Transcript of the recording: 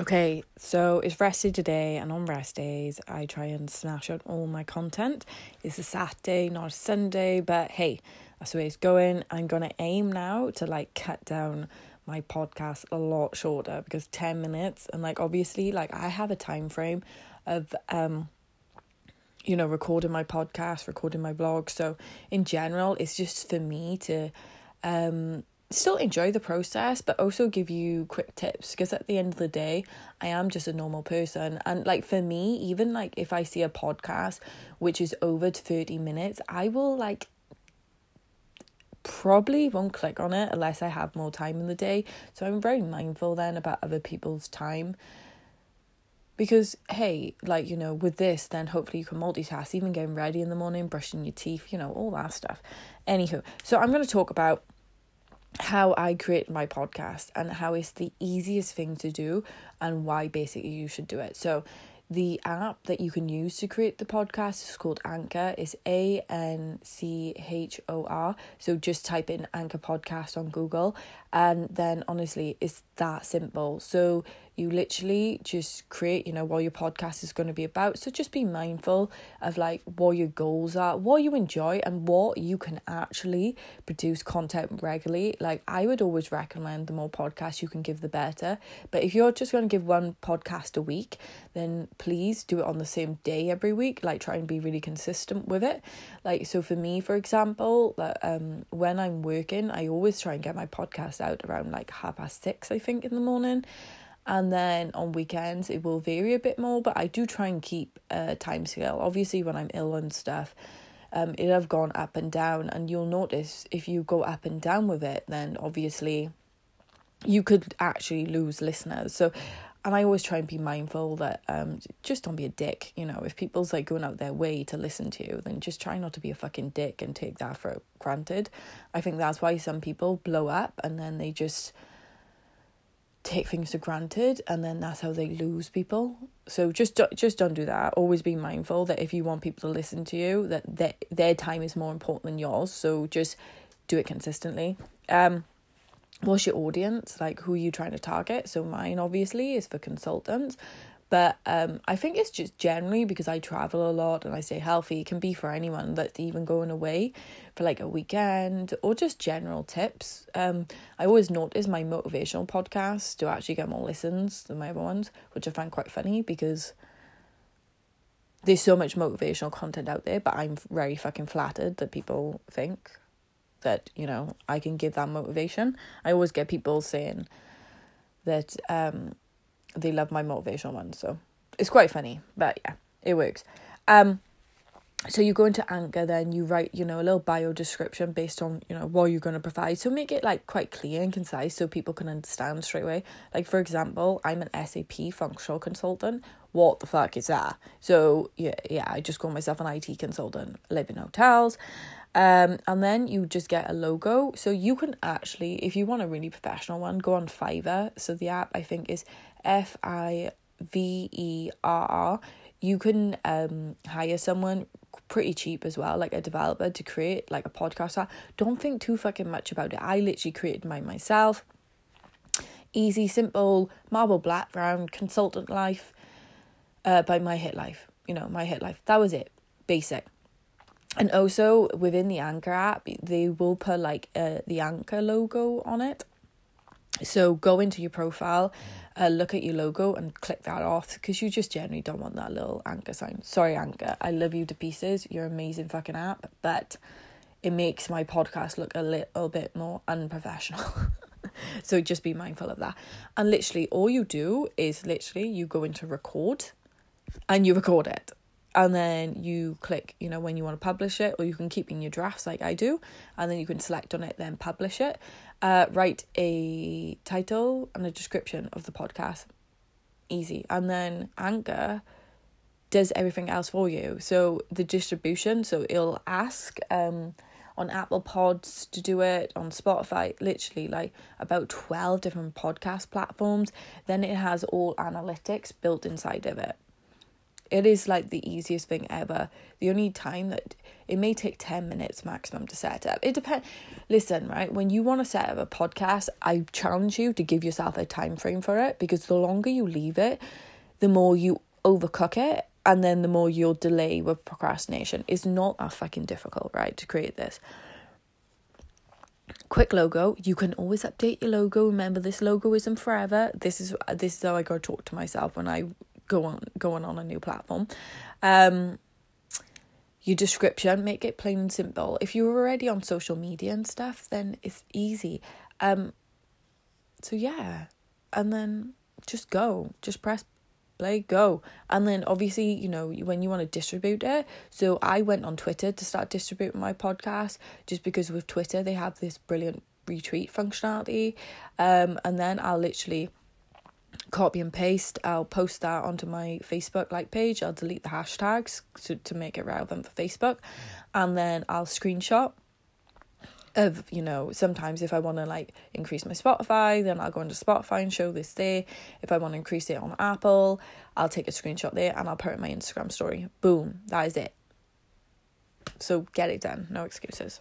Okay, so it's rested today, and on rest days, I try and smash out all my content. It's a Saturday, not a Sunday, but hey, that's the way it's going. I'm gonna aim now to like cut down my podcast a lot shorter because 10 minutes, and like obviously, like I have a time frame of um you know recording my podcast recording my vlog so in general it's just for me to um still enjoy the process but also give you quick tips because at the end of the day I am just a normal person. And like for me even like if I see a podcast which is over 30 minutes I will like probably won't click on it unless I have more time in the day. So I'm very mindful then about other people's time. Because hey like you know with this then hopefully you can multitask even getting ready in the morning brushing your teeth you know all that stuff. Anywho so i'm going to talk about how I create my podcast and how it's the easiest thing to do and why basically you should do it. So the app that you can use to create the podcast is called Anchor. It's A N C H O R. So just type in Anchor Podcast on Google and then honestly it's that simple. So you literally just create, you know, what your podcast is going to be about. So just be mindful of like what your goals are, what you enjoy, and what you can actually produce content regularly. Like, I would always recommend the more podcasts you can give, the better. But if you're just going to give one podcast a week, then please do it on the same day every week. Like, try and be really consistent with it. Like, so for me, for example, um, when I'm working, I always try and get my podcast out around like half past six, I think, in the morning and then on weekends it will vary a bit more but i do try and keep a time scale obviously when i'm ill and stuff um it have gone up and down and you'll notice if you go up and down with it then obviously you could actually lose listeners so and I always try and be mindful that um just don't be a dick, you know. If people's like going out their way to listen to you, then just try not to be a fucking dick and take that for granted. I think that's why some people blow up and then they just take things for granted and then that's how they lose people. So just just don't do that. Always be mindful that if you want people to listen to you that their, their time is more important than yours. So just do it consistently. Um what's your audience? Like who are you trying to target? So mine obviously is for consultants but um, I think it's just generally because I travel a lot and I stay healthy. It can be for anyone that's even going away for like a weekend or just general tips. Um, I always notice my motivational podcasts do actually get more listens than my other ones, which I find quite funny because there's so much motivational content out there. But I'm very fucking flattered that people think that you know I can give that motivation. I always get people saying that um they love my motivational ones. So it's quite funny, but yeah, it works. Um, so you go into Anchor, then you write, you know, a little bio description based on, you know, what you're going to provide. So make it like quite clear and concise so people can understand straight away. Like, for example, I'm an SAP functional consultant. What the fuck is that? So, yeah, yeah, I just call myself an IT consultant, live in hotels. Um, and then you just get a logo. So you can actually, if you want a really professional one, go on Fiverr. So the app I think is F I V E R R. You can um hire someone pretty cheap as well, like a developer to create like a podcast app. Don't think too fucking much about it. I literally created mine myself. Easy, simple, marble background, consultant life, uh, by My Hit Life. You know, My Hit Life. That was it. Basic. And also within the Anchor app, they will put like uh, the Anchor logo on it. So go into your profile, uh, look at your logo and click that off because you just generally don't want that little anchor sign. Sorry, Anchor. I love you to pieces. You're amazing fucking app, but it makes my podcast look a little bit more unprofessional. so just be mindful of that. And literally, all you do is literally you go into record and you record it and then you click you know when you want to publish it or you can keep in your drafts like i do and then you can select on it then publish it. Uh, write a title and a description of the podcast. Easy. And then anchor does everything else for you. So the distribution so it'll ask um on apple pods to do it on spotify literally like about 12 different podcast platforms. Then it has all analytics built inside of it It is like the easiest thing ever. The only time that it may take 10 minutes maximum to set up. It depends. Listen, right? When you want to set up a podcast, I challenge you to give yourself a time frame for it because the longer you leave it, the more you overcook it and then the more you'll delay with procrastination. It's not that fucking difficult, right, to create this. Quick logo. You can always update your logo. Remember, this logo isn't forever. This is this is how I go talk to myself when I go on going on a new platform. Um, your description, make it plain and simple. If you're already on social media and stuff, then it's easy. Um, so yeah, and then just go, just press play, go. And then obviously, you know, when you want to distribute it. So I went on Twitter to start distributing my podcast just because with Twitter they have this brilliant retweet functionality. Um, and then I'll literally copy and paste. I'll post that onto my Facebook like page. I'll delete the hashtags to, to make it relevant for Facebook. And then I'll screenshot of you know sometimes if i want to like increase my spotify then i'll go into spotify and show this there if i want to increase it on apple i'll take a screenshot there and i'll put it in my instagram story boom that is it so get it done no excuses